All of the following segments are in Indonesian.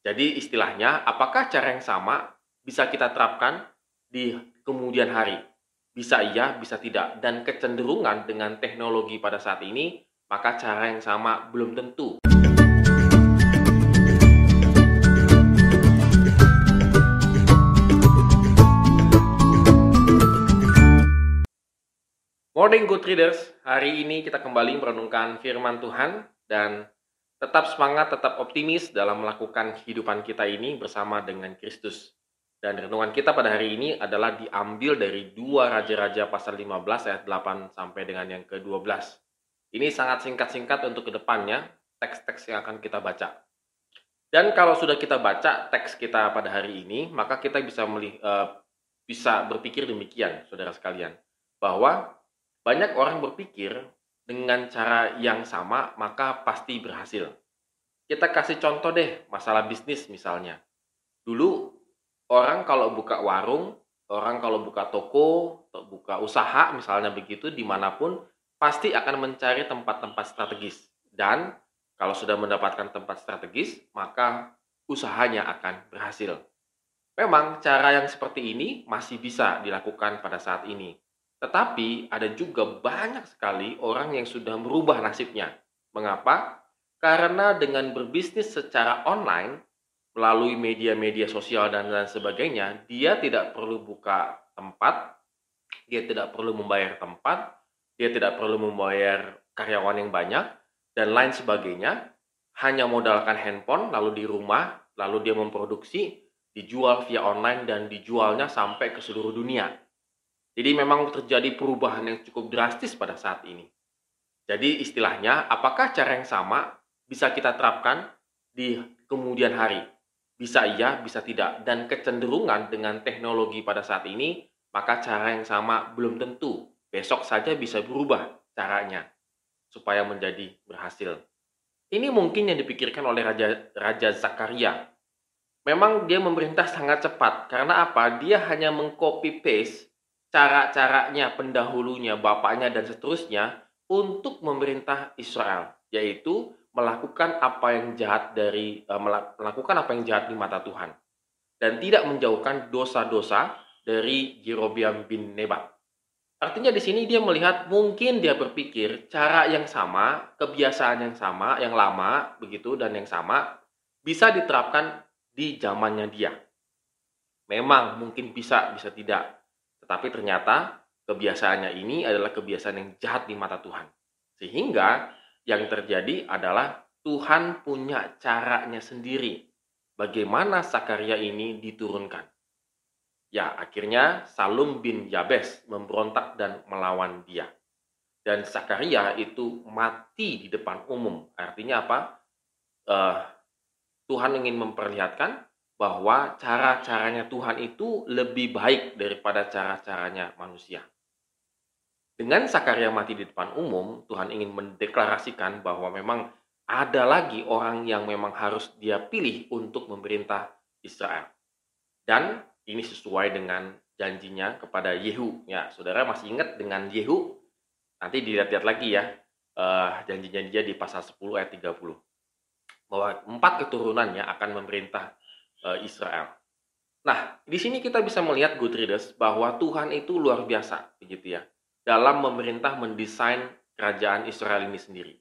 Jadi istilahnya, apakah cara yang sama bisa kita terapkan di kemudian hari? Bisa iya, bisa tidak. Dan kecenderungan dengan teknologi pada saat ini, maka cara yang sama belum tentu. Morning Good Readers, hari ini kita kembali merenungkan firman Tuhan dan tetap semangat, tetap optimis dalam melakukan kehidupan kita ini bersama dengan Kristus. Dan renungan kita pada hari ini adalah diambil dari dua Raja-Raja pasal 15 ayat 8 sampai dengan yang ke-12. Ini sangat singkat-singkat untuk ke depannya, teks-teks yang akan kita baca. Dan kalau sudah kita baca teks kita pada hari ini, maka kita bisa melih, uh, bisa berpikir demikian, saudara sekalian, bahwa banyak orang berpikir dengan cara yang sama maka pasti berhasil. Kita kasih contoh deh masalah bisnis misalnya. Dulu orang kalau buka warung, orang kalau buka toko, atau buka usaha misalnya begitu di mana pun pasti akan mencari tempat-tempat strategis. Dan kalau sudah mendapatkan tempat strategis maka usahanya akan berhasil. Memang cara yang seperti ini masih bisa dilakukan pada saat ini. Tetapi ada juga banyak sekali orang yang sudah merubah nasibnya. Mengapa? Karena dengan berbisnis secara online, melalui media-media sosial dan lain sebagainya, dia tidak perlu buka tempat, dia tidak perlu membayar tempat, dia tidak perlu membayar karyawan yang banyak, dan lain sebagainya. Hanya modalkan handphone, lalu di rumah, lalu dia memproduksi, dijual via online, dan dijualnya sampai ke seluruh dunia jadi memang terjadi perubahan yang cukup drastis pada saat ini. Jadi istilahnya, apakah cara yang sama bisa kita terapkan di kemudian hari? Bisa iya, bisa tidak. Dan kecenderungan dengan teknologi pada saat ini, maka cara yang sama belum tentu. Besok saja bisa berubah caranya supaya menjadi berhasil. Ini mungkin yang dipikirkan oleh Raja, Raja Zakaria. Memang dia memerintah sangat cepat. Karena apa? Dia hanya mengcopy paste cara-caranya pendahulunya, bapaknya dan seterusnya untuk memerintah Israel, yaitu melakukan apa yang jahat dari uh, melakukan apa yang jahat di mata Tuhan dan tidak menjauhkan dosa-dosa dari Jerobiam bin Nebat. Artinya di sini dia melihat mungkin dia berpikir cara yang sama, kebiasaan yang sama, yang lama begitu dan yang sama bisa diterapkan di zamannya dia. Memang mungkin bisa, bisa tidak. Tapi ternyata kebiasaannya ini adalah kebiasaan yang jahat di mata Tuhan. Sehingga yang terjadi adalah Tuhan punya caranya sendiri. Bagaimana Sakaria ini diturunkan. Ya, akhirnya Salum bin Yabes memberontak dan melawan dia. Dan Sakaria itu mati di depan umum. Artinya apa? Uh, Tuhan ingin memperlihatkan bahwa cara-caranya Tuhan itu lebih baik daripada cara-caranya manusia. Dengan Sakaria mati di depan umum, Tuhan ingin mendeklarasikan bahwa memang ada lagi orang yang memang harus dia pilih untuk memerintah Israel. Dan ini sesuai dengan janjinya kepada Yehu. Ya, saudara masih ingat dengan Yehu? Nanti dilihat-lihat lagi ya, uh, janji-janji dia di pasal 10 ayat 30. Bahwa empat keturunannya akan memerintah uh, Israel. Nah, di sini kita bisa melihat good bahwa Tuhan itu luar biasa, begitu ya, dalam memerintah mendesain kerajaan Israel ini sendiri.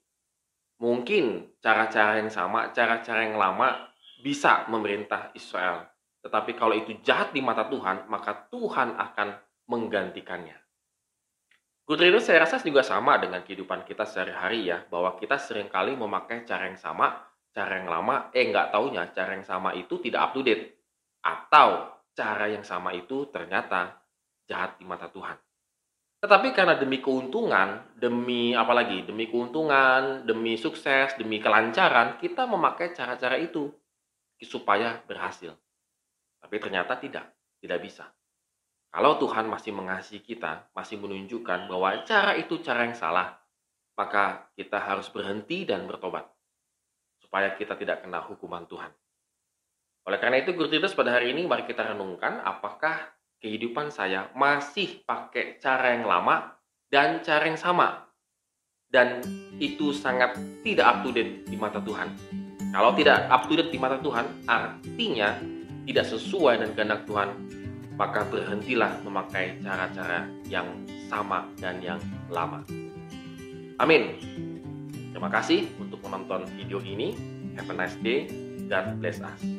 Mungkin cara-cara yang sama, cara-cara yang lama bisa memerintah Israel. Tetapi kalau itu jahat di mata Tuhan, maka Tuhan akan menggantikannya. Good saya rasa juga sama dengan kehidupan kita sehari-hari ya, bahwa kita sering kali memakai cara yang sama cara yang lama, eh nggak taunya cara yang sama itu tidak up to date. Atau cara yang sama itu ternyata jahat di mata Tuhan. Tetapi karena demi keuntungan, demi apa lagi? Demi keuntungan, demi sukses, demi kelancaran, kita memakai cara-cara itu supaya berhasil. Tapi ternyata tidak, tidak bisa. Kalau Tuhan masih mengasihi kita, masih menunjukkan bahwa cara itu cara yang salah, maka kita harus berhenti dan bertobat supaya kita tidak kena hukuman Tuhan. Oleh karena itu, Guru Gurtitas pada hari ini mari kita renungkan apakah kehidupan saya masih pakai cara yang lama dan cara yang sama. Dan itu sangat tidak up to date di mata Tuhan. Kalau tidak up to date di mata Tuhan, artinya tidak sesuai dengan kehendak Tuhan, maka berhentilah memakai cara-cara yang sama dan yang lama. Amin. Terima kasih untuk menonton video ini. Have a nice day. dan bless us.